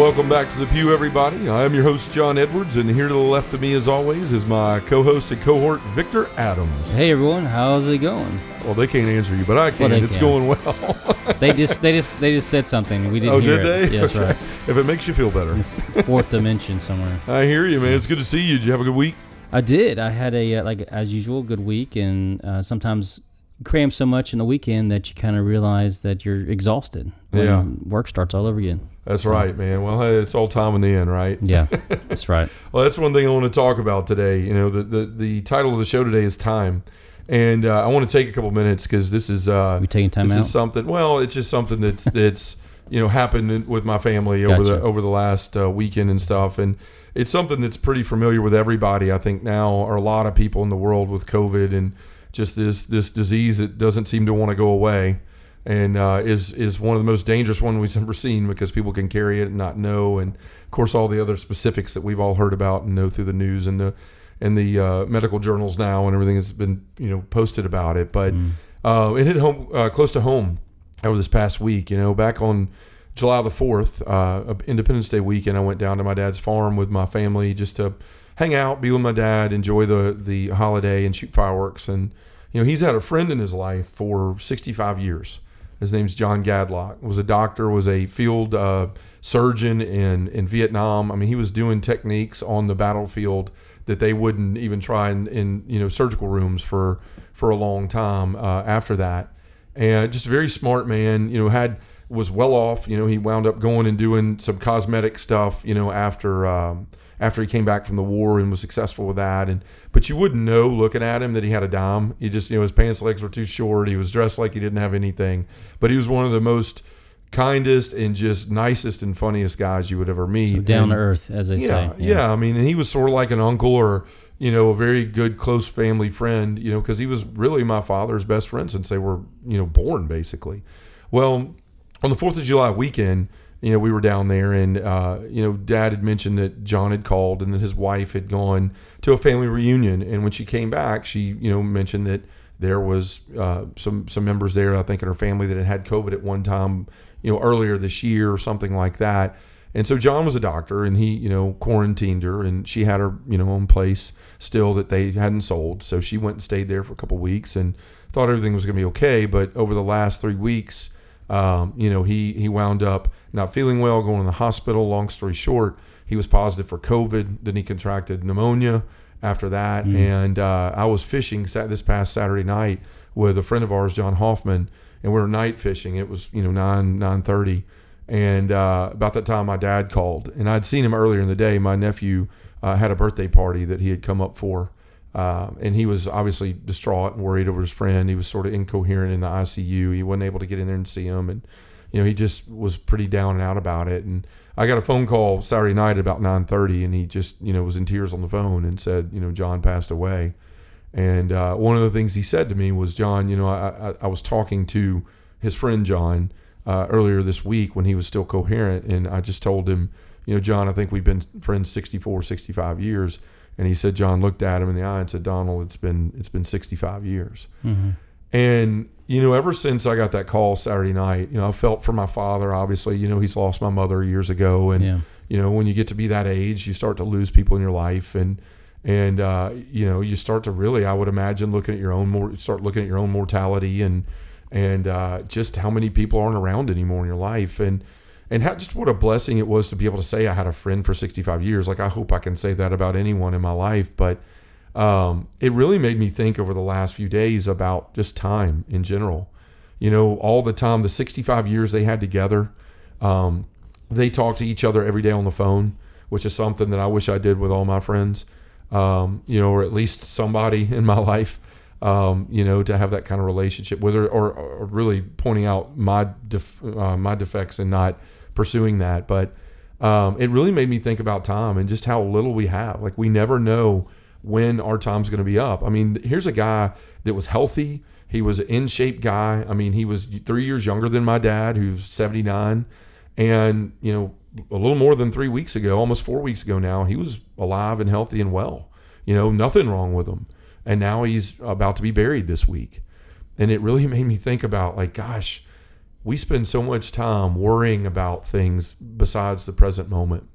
Welcome back to the Pew, everybody. I am your host, John Edwards, and here to the left of me, as always, is my co host and cohort, Victor Adams. Hey everyone, how's it going? Well, they can't answer you, but I can. Well, it's can. going well. They just they just they just said something. We didn't oh, hear did it. they? Yeah, that's Okay. right. If it makes you feel better. It's fourth dimension somewhere. I hear you, man. It's good to see you. Did you have a good week? I did. I had a uh, like as usual good week, and uh, sometimes cram so much in the weekend that you kind of realize that you're exhausted. When Yeah. Work starts all over again. That's right, man. Well, hey, it's all time in the end, right? Yeah, that's right. Well, that's one thing I want to talk about today. You know, the the, the title of the show today is time, and uh, I want to take a couple minutes because this is uh, We taking time this out. is something. Well, it's just something that's that's you know happened in, with my family over the over the last uh, weekend and stuff, and it's something that's pretty familiar with everybody. I think now, or a lot of people in the world with COVID and just this this disease that doesn't seem to want to go away. And uh, is is one of the most dangerous one we've ever seen because people can carry it and not know, and of course all the other specifics that we've all heard about and know through the news and the and the uh, medical journals now and everything that's been you know posted about it. But uh, it hit home uh, close to home over this past week. You know, back on July the fourth, uh, Independence Day weekend, I went down to my dad's farm with my family just to hang out, be with my dad, enjoy the the holiday, and shoot fireworks. And you know, he's had a friend in his life for 65 years. His name's John Gadlock. Was a doctor, was a field uh, surgeon in in Vietnam. I mean, he was doing techniques on the battlefield that they wouldn't even try in, in you know surgical rooms for for a long time uh, after that. And just a very smart man. You know, had was well off. You know, he wound up going and doing some cosmetic stuff. You know, after. Um, after he came back from the war and was successful with that. And but you wouldn't know looking at him that he had a dime. He just you know his pants legs were too short. He was dressed like he didn't have anything. But he was one of the most kindest and just nicest and funniest guys you would ever meet. So down And- to earth, as they yeah, say. yeah, I mean, and he was sort of like an uncle or you know a very good close family friend. You know, because he was really my father's best friend since they were you know born basically. Well, on the Fourth of July weekend, you know, we were down there, and uh, you know, Dad had mentioned that John had called, and that his wife had gone to a family reunion, and when she came back, she you know mentioned that there was uh, some some members there, I think, in her family that had had COVID at one time, you know, earlier this year or something like that. And so John was a doctor, and he you know quarantined her, and she had her you know own place still that they hadn't sold, so she went and stayed there for a couple weeks, and thought everything was going to be okay. But over the last three weeks, um, you know, he he wound up not feeling well, going to the hospital. Long story short, he was positive for COVID. Then he contracted pneumonia after that. And uh, I was fishing sat this past Saturday night with a friend of ours, John Hoffman, and we were night fishing. It was you know nine nine thirty, and uh, about that time my dad called, and I'd seen him earlier in the day. My nephew uh, had a birthday party that he had come up for. Uh, and he was obviously distraught and worried over his friend. He was sort of incoherent in the ICU. He wasn't able to get in there and see him, and you know he just was pretty down and out about it. And I got a phone call Saturday night at about nine thirty, and he just you know was in tears on the phone and said, you know, John passed away. And uh, one of the things he said to me was, John, you know, I, I, I was talking to his friend John uh, earlier this week when he was still coherent, and I just told him, you know, John, I think we've been friends 64, 65 years. And he said, John looked at him in the eye and said, Donald, it's been it's been 65 years. Mm-hmm. And you know, ever since I got that call Saturday night, you know, I felt for my father. Obviously, you know, he's lost my mother years ago, and Yeah. you know, when you get to be that age, you start to lose people in your life, and and uh, you know, you start to really, I would imagine, looking at your own more, start looking at your own mortality, and and uh, just how many people aren't around anymore in your life, and and how just what a blessing it was to be able to say I had a friend for 65 years. Like I hope I can say that about anyone in my life, but um, it really made me think over the last few days about just time in general. You know, all the time, the 65 years they had together, um, they talked to each other every day on the phone, which is something that I wish I did with all my friends, um, you know, or at least somebody in my life, um, you know, to have that kind of relationship with her or, or really pointing out my, def- uh, my defects and not pursuing that. But um, it really made me think about time and just how little we have. Like, we never know when our time's going to be up. I mean, here's a guy that was healthy. He was an in shape guy. I mean, he was three years younger than my dad, who's 79. And, you know, a little more than three weeks ago, almost four weeks ago now, he was alive and healthy and well. You know, nothing wrong with him. And now he's about to be buried this week. And it really made me think about, like, gosh, we spend so much time worrying about things besides the present moment.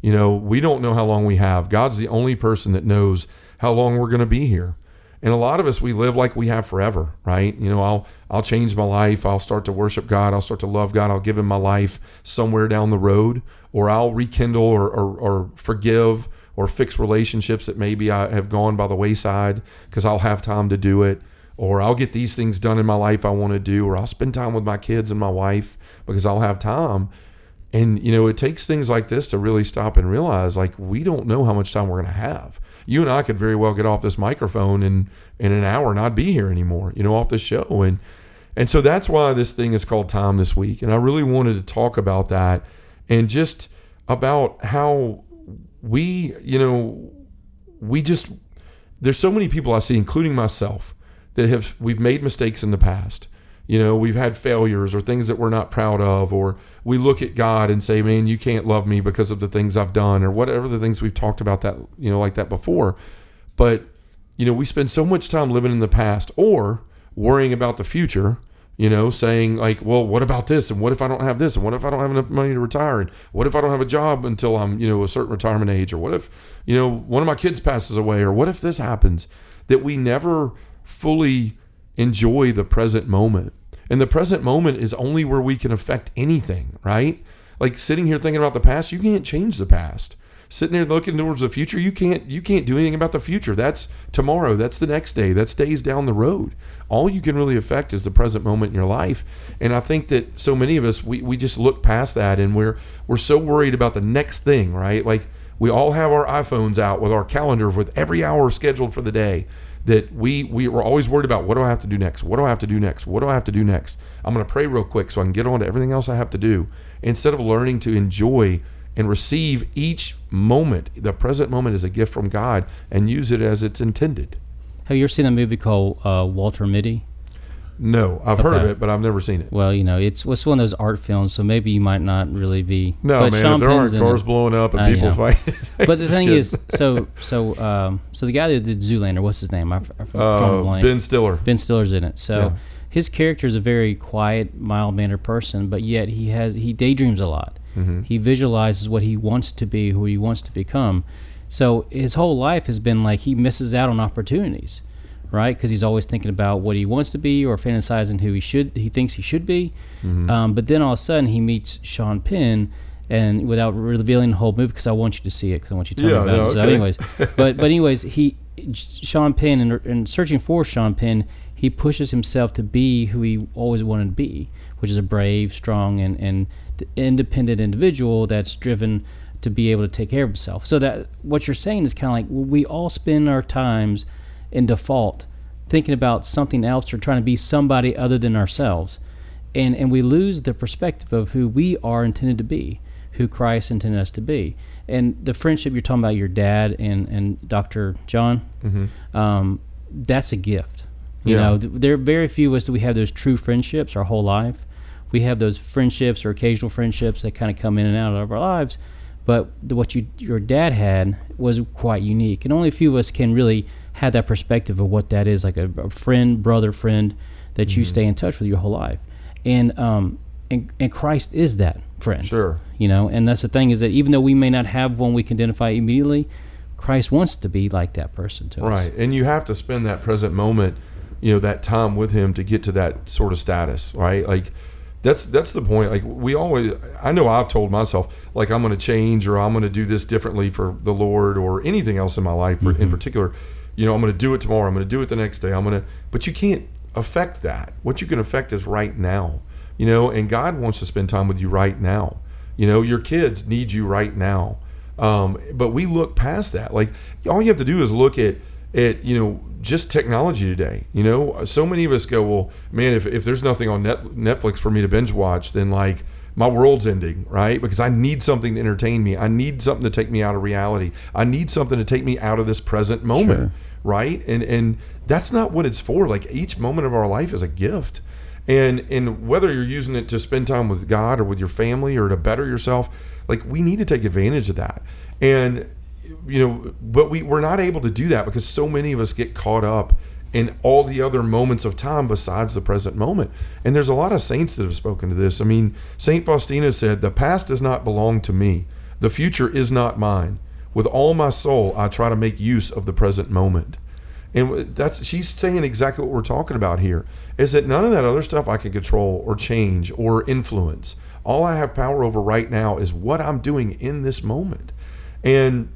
You know, we don't know how long we have. God's the only person that knows how long we're going to be here. And a lot of us we live like we have forever, right? You know, I'll I'll change my life, I'll start to worship God, I'll start to love God, I'll give him my life somewhere down the road, or I'll rekindle or or, or forgive or fix relationships that maybe I have gone by the wayside because I'll have time to do it, or I'll get these things done in my life I want to do, or I'll spend time with my kids and my wife because I'll have time. And you know, it takes things like this to really stop and realize like we don't know how much time we're going to have you and I could very well get off this microphone in in an hour not be here anymore, you know, off the show. And and so that's why this thing is called Time this week. And I really wanted to talk about that and just about how we, you know, we just there's so many people I see, including myself, that have we've made mistakes in the past. You know, we've had failures or things that we're not proud of, or we look at God and say, man, you can't love me because of the things I've done, or whatever the things we've talked about that, you know, like that before. But, you know, we spend so much time living in the past or worrying about the future, you know, saying, like, well, what about this? And what if I don't have this? And what if I don't have enough money to retire? And what if I don't have a job until I'm, you know, a certain retirement age? Or what if, you know, one of my kids passes away? Or what if this happens? That we never fully enjoy the present moment and the present moment is only where we can affect anything, right? Like sitting here thinking about the past, you can't change the past. Sitting there looking towards the future, you can't you can't do anything about the future. That's tomorrow, that's the next day, that's days down the road. All you can really affect is the present moment in your life. And I think that so many of us we, we just look past that and we're we're so worried about the next thing, right? Like we all have our iPhones out with our calendar with every hour scheduled for the day that we we were always worried about what do I have to do next? What do I have to do next? What do I have to do next? I'm going to pray real quick so I can get on to everything else I have to do instead of learning to enjoy and receive each moment. The present moment is a gift from God and use it as it's intended. Have you ever seen a movie called uh, Walter Mitty? No, I've heard of it, but I've never seen it. Well, you know, it's it's one of those art films, so maybe you might not really be. No, but man, Sean if there aren't cars it. blowing up and Uh, people yeah. fighting. But the thing kidding. is, so so um, so the guy that did Zoolander, what's his name? I, I f- drawing a uh. Ben Stiller. Ben Stiller's in it. So Yeah. his character is a very quiet, mild mannered person, but yet he has he daydreams a lot. Mm-hmm. He visualizes what he wants to be, who he wants to become. So his whole life has been like he misses out on opportunities, right? Because he's always thinking about what he wants to be or fantasizing who he should he thinks he should be. Mm-hmm. Um, but then all of a sudden he meets Sean Penn. And without revealing the whole movie, because I want you to see it, because I want you to tell Yeah, me about no, it. So, okay. anyways, but but anyways, he Sean Penn and, and searching for Sean Penn, he pushes himself to be who he always wanted to be, which is a brave, strong, and and independent individual that's driven to be able to take care of himself. So that what you're saying is kind of like we all spend our times in default thinking about something else or trying to be somebody other than ourselves, and and we lose the perspective of who we are intended to be who Christ intended us to be. And the friendship you're talking about, your dad and, and Dr. John, um, that's a gift. You Yeah. know, th- there are very few of us that we have those true friendships our whole life. We have those friendships or occasional friendships that kind of come in and out of our lives. But the, what you your dad had was quite unique, and only a few of us can really have that perspective of what that is, like a, a friend, brother, friend that you stay in touch with your whole life. And um, and, and Christ is that friend Sure. you know and that's the thing is that even though we may not have one we can identify immediately christ wants to be like that person to us Right. And you have to spend that present moment, you know, that time with him to get to that sort of status, right? Like that's that's the point. Like we always I know I've told myself like I'm going to change or I'm going to do this differently for the Lord or anything else in my life in particular. You know, I'm going to do it tomorrow. I'm going to do it the next day. I'm going to but you can't affect that. What you can affect is right now. You know, and God wants to spend time with you right now. You know, your kids need you right now. Um, but we look past that. Like all you have to do is look at at you know just technology today. You know, so many of us go, well, man, if, if there's nothing on net, Netflix for me to binge watch, then like my world's ending, right? Because I need something to entertain me. I need something to take me out of reality. I need something to take me out of this present moment, Sure. right? And and that's not what it's for. Like each moment of our life is a gift. And and whether you're using it to spend time with God or with your family or to better yourself, like we need to take advantage of that. And you know, but we we're not able to do that because so many of us get caught up in all the other moments of time besides the present moment. And there's a lot of saints that have spoken to this. I mean, Saint Faustina said, "The past does not belong to me. The future is not mine. With all my soul, I try to make use of the present moment." And that's she's saying exactly what we're talking about here is that none of that other stuff I can control or change or influence. All I have power over right now is what I'm doing in this moment. And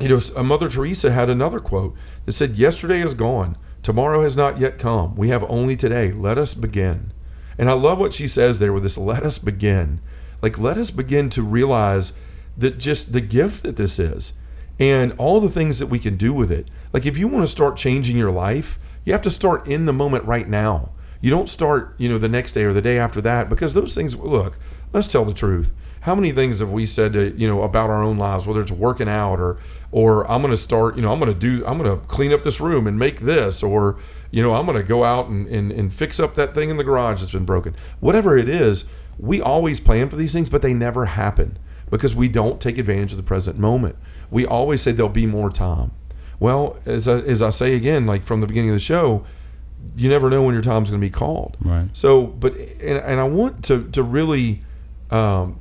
you know, uh, Mother Teresa had another quote that said, "Yesterday is gone. Tomorrow has not yet come. We have only today. Let us begin." And I love what she says there with this "let us begin." Like let us begin to realize that just the gift that this is and all the things that we can do with it. Like if you want to start changing your life, you have to start in the moment right now. You don't start, you know, the next day or the day after that because those things look, let's tell the truth. How many things have we said to, you know, about our own lives, whether it's working out or or I'm going to start, you know, I'm going to do I'm going to clean up this room and make this or you know, I'm going to go out and, and, and fix up that thing in the garage that's been broken. Whatever it is, we always plan for these things, but they never happen because we don't take advantage of the present moment. We always say there'll be more time. Well, as I, as I say again, like from the beginning of the show, you never know when your time's going to be called. Right. So, but and, and I want to to really um,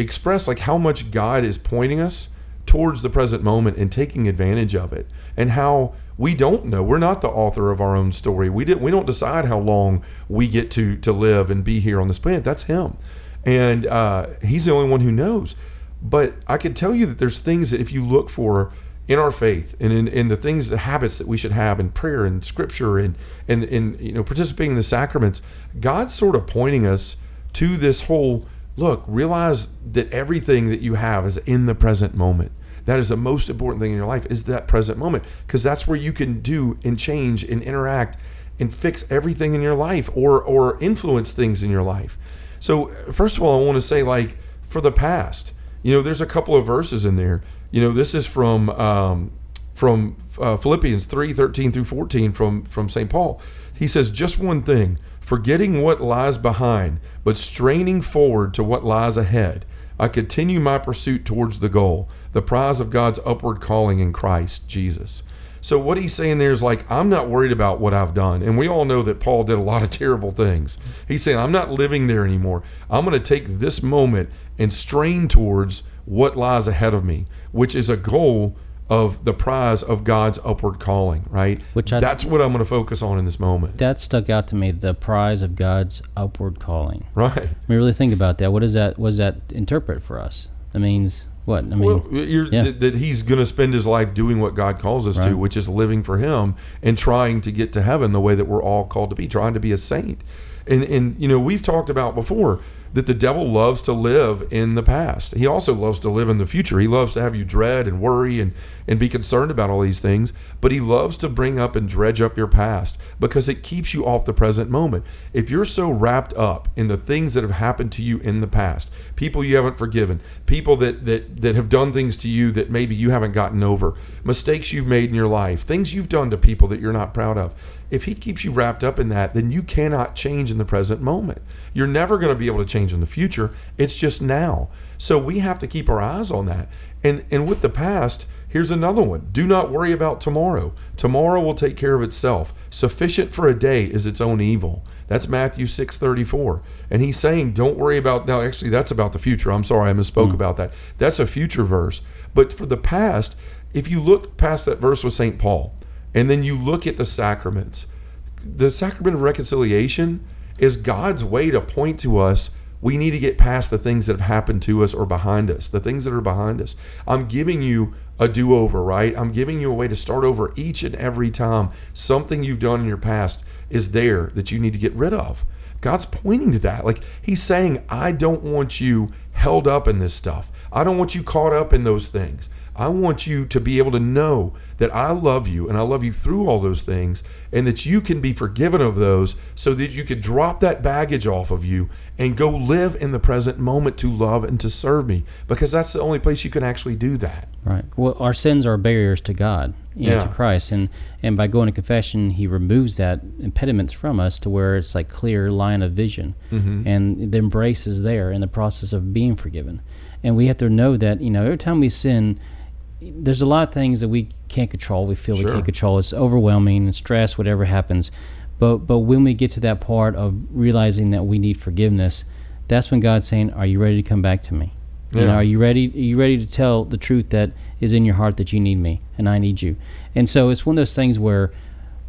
express like how much God is pointing us towards the present moment and taking advantage of it, and how we don't know. We're not the author of our own story. We did. We don't decide how long we get to to live and be here on this planet. That's Him, and uh, He's the only one who knows. But I can tell you that there's things that if you look for in our faith and in, in the things, the habits that we should have in prayer and scripture and, and, and, you know, participating in the sacraments, God's sort of pointing us to this whole look, realize that everything that you have is in the present moment. That is the most important thing in your life is that present moment because that's where you can do and change and interact and fix everything in your life or or influence things in your life. So first of all, I want to say like for the past, you know, there's a couple of verses in there. You know, this is from um, from uh, Philippians 3, 13 through 14 from from St. Paul. He says, just one thing, forgetting what lies behind, but straining forward to what lies ahead. I continue my pursuit towards the goal, the prize of God's upward calling in Christ Jesus. So what he's saying there is like I'm not worried about what I've done, and we all know that Paul did a lot of terrible things. He's saying I'm not living there anymore. I'm going to take this moment and strain towards what lies ahead of me, which is a goal of the prize of God's upward calling. Right? Which I- that's what I'm going to focus on in this moment. That stuck out to me. The prize of God's upward calling. Right? I mean, really think about that. What does that? What does that interpret for us? That means what? I mean, well, you're, yeah. that, that he's going to spend his life doing what God calls us to, which is living for Him and trying to get to heaven the way that we're all called to be, trying to be a saint. And and you know we've talked about before that the devil loves to live in the past. He also loves to live in the future. He loves to have you dread and worry and and be concerned about all these things. But he loves to bring up and dredge up your past because it keeps you off the present moment. If you're so wrapped up in the things that have happened to you in the past, people you haven't forgiven, people that that that have done things to you that maybe you haven't gotten over, mistakes you've made in your life, things you've done to people that you're not proud of. If he keeps you wrapped up in that, then you cannot change in the present moment. You're never going to be able to change in the future. It's just now. So we have to keep our eyes on that. And and with the past, here's another one. Do not worry about tomorrow. Tomorrow will take care of itself. Sufficient for a day is its own evil. That's Matthew 6:34. And he's saying don't worry about now actually that's about the future. I'm sorry I misspoke hmm. about that. That's a future verse. But for the past, if you look past that verse with St. Paul and then you look at the sacraments, the sacrament of reconciliation is God's way to point to us we need to get past the things that have happened to us or behind us, the things that are behind us. I'm giving you a do over, right? I'm giving you a way to start over each and every time something you've done in your past is there that you need to get rid of. God's pointing to that. Like He's saying, I don't want you held up in this stuff. I don't want you caught up in those things. I want you to be able to know that I love you and I love you through all those things and that you can be forgiven of those so that you could drop that baggage off of you and go live in the present moment to love and to serve me because that's the only place you can actually do that. Right. Well, our sins are barriers to God, you know, Yeah. to Christ, and and by going to confession, He removes that impediments from us to where it's like clear line of vision, Mm-hmm. and the embrace is there in the process of being forgiven. And we have to know that you know every time we sin, there's a lot of things that we can't control. We feel we can't control. It's overwhelming and stress, whatever happens. But but when we get to that part of realizing that we need forgiveness, that's when God's saying, "Are you ready to come back to me?" You know, are you ready? Are you ready to tell the truth that is in your heart that you need me and I need you? And so it's one of those things where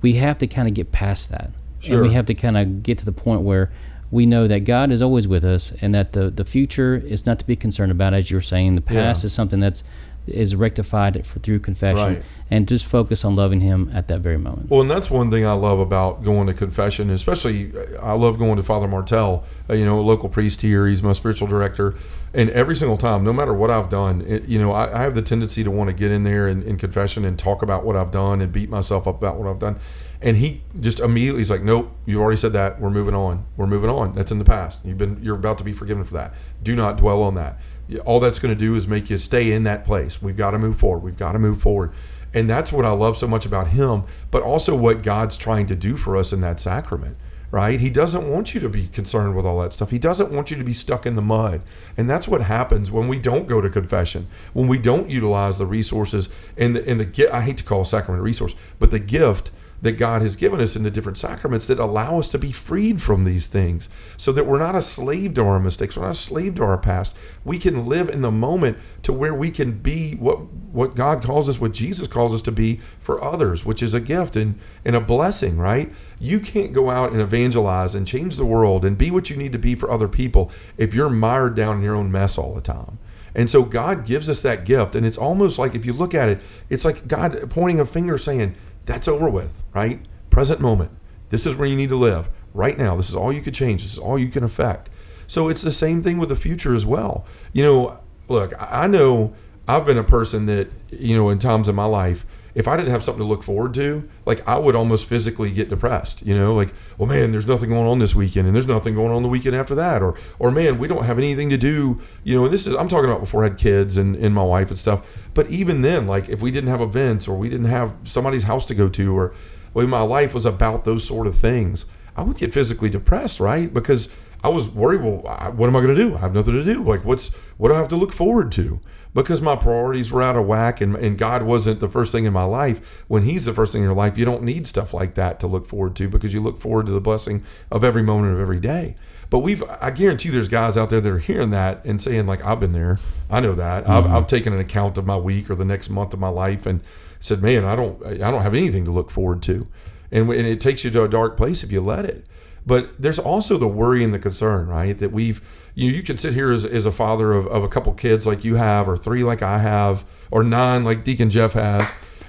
we have to kind of get past that, and we have to kind of get to the point where we know that God is always with us, and that the the future is not to be concerned about, as you were saying. The past Yeah. is something that's is rectified for, through confession, Right. and just focus on loving Him at that very moment. Well, and that's one thing I love about going to confession, especially I love going to Father Martel, uh, you know, a local priest here. He's my spiritual director. And every single time, no matter what I've done, it, you know, I, I have the tendency to want to get in there in, in confession and talk about what I've done and beat myself up about what I've done. And he just immediately is like, "Nope, you've already said that. We're moving on. We're moving on. That's in the past. You've been you're about to be forgiven for that. Do not dwell on that. All that's going to do is make you stay in that place. We've got to move forward. We've got to move forward." And that's what I love so much about him, but also what God's trying to do for us in that sacrament, right? He doesn't want you to be concerned with all that stuff. He doesn't want you to be stuck in the mud. And that's what happens when we don't go to confession, when we don't utilize the resources and the, and the I hate to call sacrament a resource, but the gift that God has given us in the different sacraments that allow us to be freed from these things so that we're not a slave to our mistakes, we're not a slave to our past. We can live in the moment to where we can be what what God calls us, what Jesus calls us to be for others, which is a gift and, and a blessing, right? You can't go out and evangelize and change the world and be what you need to be for other people if you're mired down in your own mess all the time. And so God gives us that gift. And it's almost like if you look at it, it's like God pointing a finger saying, That's over with, right? Present moment. This is where you need to live right now. This is all you could change. This is all you can affect. So it's the same thing with the future as well. You know, look, I know I've been a person that, you know, in times in my life, if I didn't have something to look forward to, like I would almost physically get depressed, you know, like, well, man, there's nothing going on this weekend and there's nothing going on the weekend after that. Or, or man, we don't have anything to do, you know, and this is, I'm talking about before I had kids and, and my wife and stuff. But even then, like if we didn't have events or we didn't have somebody's house to go to or when my life was about those sort of things, I would get physically depressed, right? Because I was worried, well, I, what am I going to do? I have nothing to do. Like, what's, what do I have to look forward to? Because my priorities were out of whack and, and God wasn't the first thing in my life. When He's the first thing in your life, you don't need stuff like that to look forward to because you look forward to the blessing of every moment of every day. But we've, I guarantee there's guys out there that are hearing that and saying, like, I've been there. I know that. I've, mm-hmm. I've taken an account of my week or the next month of my life and said, man, I don't, I don't have anything to look forward to. And, and it takes you to a dark place if you let it. But there's also the worry and the concern, right? That we've, you, know, you can sit here as, as a father of, of a couple kids like you have, or three like I have, or nine like Deacon Jeff has,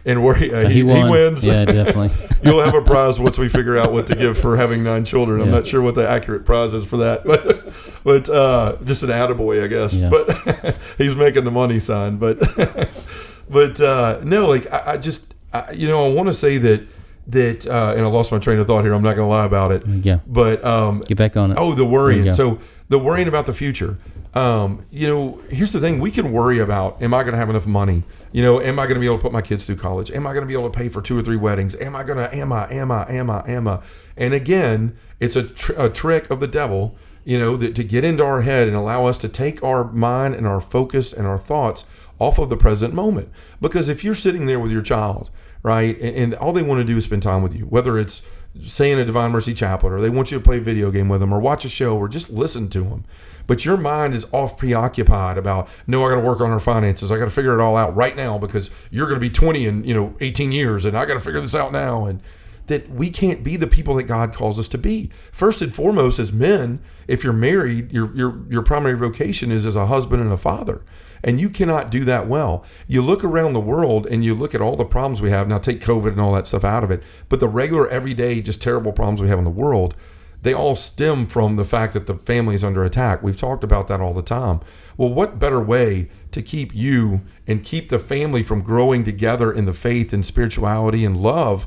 and worry. Uh, he, he won. wins. Yeah, definitely. You'll have a prize once we figure out what to give for having nine children. I'm Yeah. not sure what the accurate prize is for that, but but uh, just an attaboy, I guess. Yeah. But he's making the money sign. But but uh, no, like I, I just I, you know I want to say that that uh, and I lost my train of thought here. I'm not going to lie about it. Yeah. But um, Get back on it. Oh, the worrying. So the worrying about the future. Um, you know, here's the thing: we can worry about: Am I going to have enough money? You know, am I going to be able to put my kids through college? Am I going to be able to pay for two or three weddings? Am I going to? Am I? Am I? Am I? Am I? And again, it's a, tr- a trick of the devil. You know, that to get into our head and allow us to take our mind and our focus and our thoughts off of the present moment. Because if you're sitting there with your child, right, and, and all they want to do is spend time with you, whether it's saying a Divine Mercy Chaplet, or they want you to play a video game with them, or watch a show, or just listen to them. But your mind is off preoccupied about, no, I got to work on our finances. I got to figure it all out right now because you're going to be 20 in, you know, 18 years, and I got to figure this out now. And that we can't be the people that God calls us to be. First and foremost, as men, if you're married, your your your primary vocation is as a husband and a father. And you cannot do that well. You look around the world and you look at all the problems we have. Now take COVID and all that stuff out of it, but the regular everyday just terrible problems we have in the world, they all stem from the fact that the family is under attack. We've talked about that all the time. Well, what better way to keep you and keep the family from growing together in the faith and spirituality and love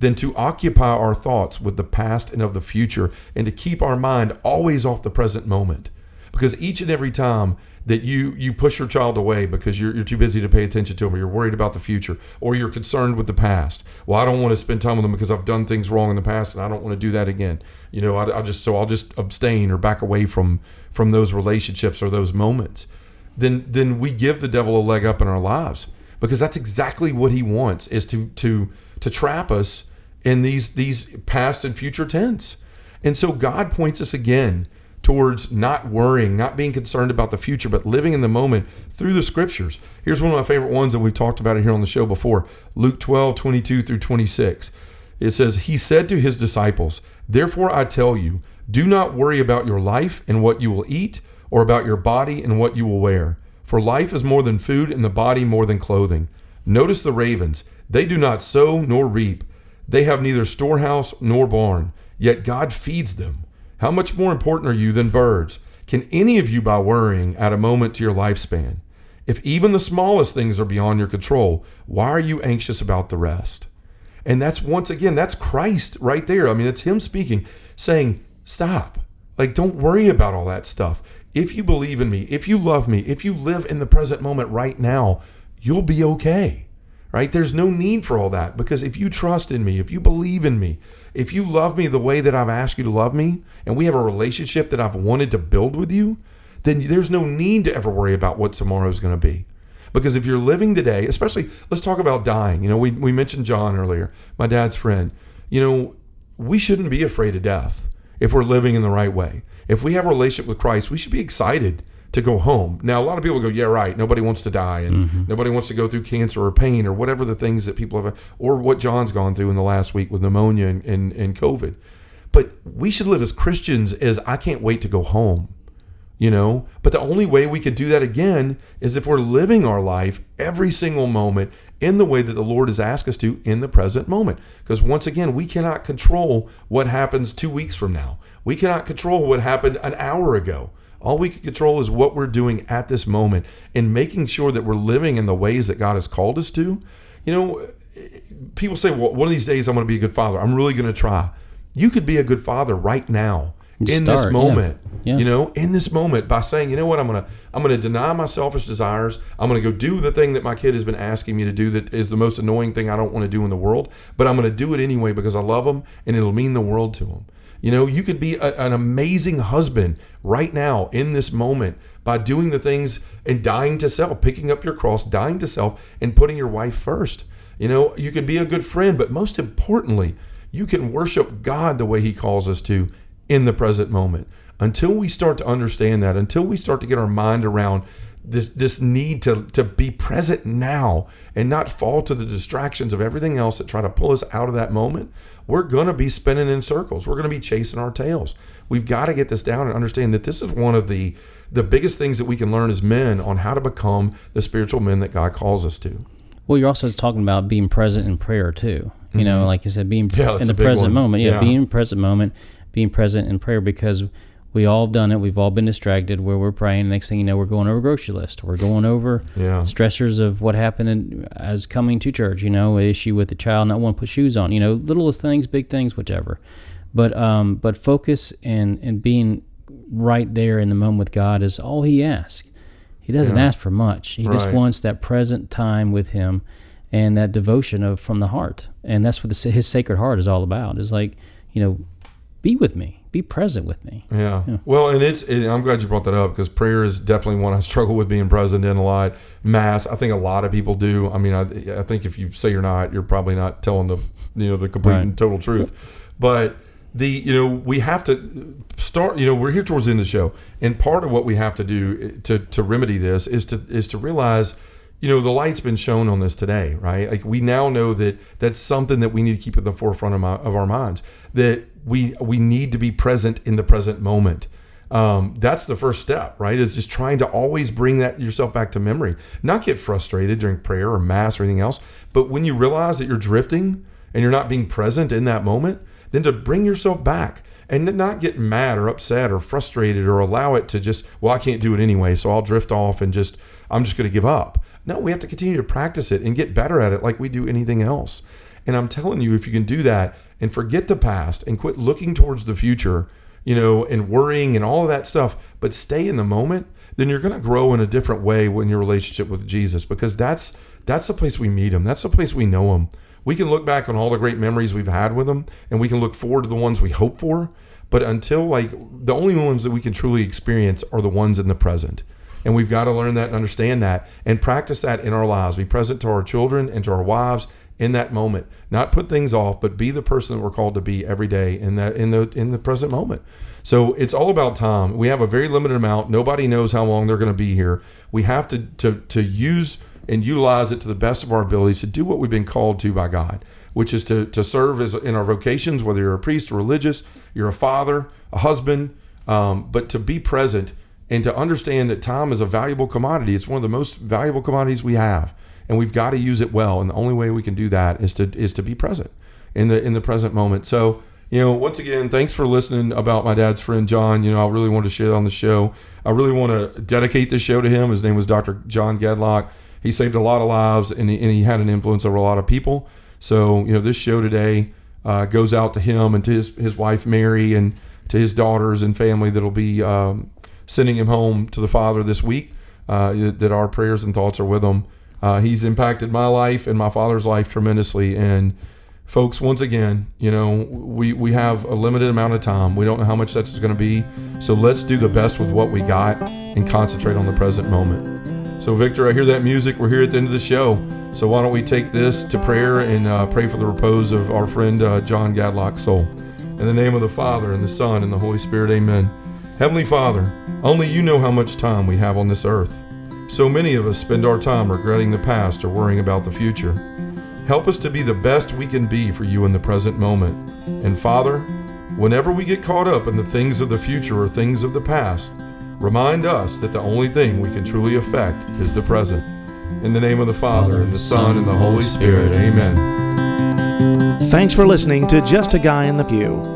than to occupy our thoughts with the past and of the future and to keep our mind always off the present moment? Because each and every time that you you push your child away because you're, you're too busy to pay attention to them or you're worried about the future or you're concerned with the past. Well i don't want to spend time with them because i've done things wrong in the past and i don't want to do that again. You know i, I just so i'll just abstain or back away from from those relationships or those moments. Then then we give the devil a leg up in our lives because that's exactly what he wants is to to to trap us in these these past and future tense. And so god points us again towards not worrying, not being concerned about the future, but living in the moment through the scriptures. Here's one of my favorite ones that we've talked about here on the show before Luke 12, 22 through 26. It says, He said to his disciples, Therefore I tell you, do not worry about your life and what you will eat, or about your body and what you will wear. For life is more than food, and the body more than clothing. Notice the ravens. They do not sow nor reap. They have neither storehouse nor barn, yet God feeds them. How much more important are you than birds? Can any of you, by worrying, add a moment to your lifespan? If even the smallest things are beyond your control, why are you anxious about the rest? And that's once again, that's Christ right there. I mean, it's Him speaking, saying, Stop. Like, don't worry about all that stuff. If you believe in me, if you love me, if you live in the present moment right now, you'll be okay. Right? There's no need for all that because if you trust in me, if you believe in me, if you love me the way that I've asked you to love me, and we have a relationship that I've wanted to build with you, then there's no need to ever worry about what tomorrow is going to be. Because if you're living today, especially, let's talk about dying. You know, we, we mentioned John earlier, my dad's friend. You know, we shouldn't be afraid of death if we're living in the right way. If we have a relationship with Christ, we should be excited to go home. Now, a lot of people go, yeah, right. Nobody wants to die, and mm-hmm. nobody wants to go through cancer or pain or whatever the things that people have, or what John's gone through in the last week with pneumonia and, and, and COVID. But we should live as Christians as I can't wait to go home, you know? But the only way we could do that again is if we're living our life every single moment in the way that the Lord has asked us to in the present moment. Because once again, we cannot control what happens two weeks from now. We cannot control what happened an hour ago. All we can control is what we're doing at this moment and making sure that we're living in the ways that God has called us to. You know, people say, well, one of these days I'm going to be a good father. I'm really going to try. You could be a good father right now in start, this moment. Yeah. Yeah. You know, in this moment by saying, you know what, I'm gonna I'm gonna deny my selfish desires. I'm gonna go do the thing that my kid has been asking me to do that is the most annoying thing I don't want to do in the world, but I'm gonna do it anyway because I love them and it'll mean the world to them. You know, you could be a, an amazing husband right now in this moment by doing the things and dying to self, picking up your cross, dying to self, and putting your wife first. You know, you can be a good friend, but most importantly, you can worship God the way He calls us to in the present moment. Until we start to understand that, until we start to get our mind around this, this need to, to be present now and not fall to the distractions of everything else that try to pull us out of that moment, we're going to be spinning in circles. We're going to be chasing our tails. We've got to get this down and understand that this is one of the the biggest things that we can learn as men on how to become the spiritual men that God calls us to. Well, you're also talking about being present in prayer too. You mm-hmm. know, like you said, being yeah, in the present one. moment. Yeah, yeah, being present moment, being present in prayer because we all have done it. We've all been distracted where we're praying. Next thing you know, we're going over grocery list. We're going over yeah. stressors of what happened in, as coming to church. You know, issue with the child not want to put shoes on. You know, littlest things, big things, whichever. But um, but focus and and being right there in the moment with God is all He asks. He doesn't yeah. ask for much. He right. just wants that present time with Him and that devotion of from the heart. And that's what the, His sacred heart is all about. Is like you know, be with me be present with me. Yeah. yeah. Well, and it's, it, I'm glad you brought that up because prayer is definitely one I struggle with being present in a lot. Mass, I think a lot of people do. I mean, I, I think if you say you're not, you're probably not telling the, you know, the complete right. and total truth. But the, you know, we have to start, you know, we're here towards the end of the show. And part of what we have to do eh, to, to remedy this is to, is to realize, you know the light's been shown on this today right like we now know that that's something that we need to keep at the forefront of, my, of our minds that we we need to be present in the present moment. Um, that's the first step, right? Is just trying to always bring that yourself back to memory. Not get frustrated during prayer or mass or anything else, but when you realize that you're drifting and you're not being present in that moment, then to bring yourself back and not get mad or upset or frustrated or allow it to just, well, I can't do it anyway, so I'll drift off and just, I'm just going to give up. No, we have to continue to practice it and get better at it like we do anything else. And I'm telling you, if you can do that and forget the past and quit looking towards the future, you know, and worrying and all of that stuff, but stay in the moment, then you're going to grow in a different way in your relationship with Jesus because that's that's the place we meet him. That's the place we know him. We can look back on all the great memories we've had with him and we can look forward to the ones we hope for, but until like the only ones that we can truly experience are the ones in the present. And we've got to learn that and understand that and practice that in our lives. Be present to our children and to our wives in that moment. Not put things off, but be the person that we're called to be every day in that in the in the present moment. So it's all about time. We have a very limited amount. Nobody knows how long they're going to be here. We have to to to use and utilize it to the best of our abilities to do what we've been called to by God, which is to to serve as in our vocations, whether you're a priest or religious, you're a father, a husband, um, but to be present and to understand that time is a valuable commodity. It's one of the most valuable commodities we have, and we've got to use it well. And the only way we can do that is to is to be present in the in the present moment. So, you know, once again, thanks for listening about my dad's friend John. You know, I really wanted to share on the show. I really want to dedicate this show to him. His name was Dr. John Gedlock. He saved a lot of lives, and he, and he had an influence over a lot of people. So, you know, this show today uh, goes out to him and to his his wife Mary and to his daughters and family that'll be um, sending him home to the Father this week. Uh, that our prayers and thoughts are with him. Uh, he's impacted my life and my father's life tremendously. And folks, once again, you know, we we have a limited amount of time. We don't know how much that's going to be. So let's do the best with what we got and concentrate on the present moment. So, Victor, I hear that music. We're here at the end of the show. So why don't we take this to prayer and uh, pray for the repose of our friend uh, John Gadlock's soul. In the name of the Father and the Son and the Holy Spirit, amen. Heavenly Father, only you know how much time we have on this earth. So many of us spend our time regretting the past or worrying about the future. Help us to be the best we can be for you in the present moment. And Father, whenever we get caught up in the things of the future or things of the past, remind us that the only thing we can truly affect is the present. In the name of the Father, and the Son, and the Holy Spirit, amen. Thanks for listening to Just a Guy in the Pew.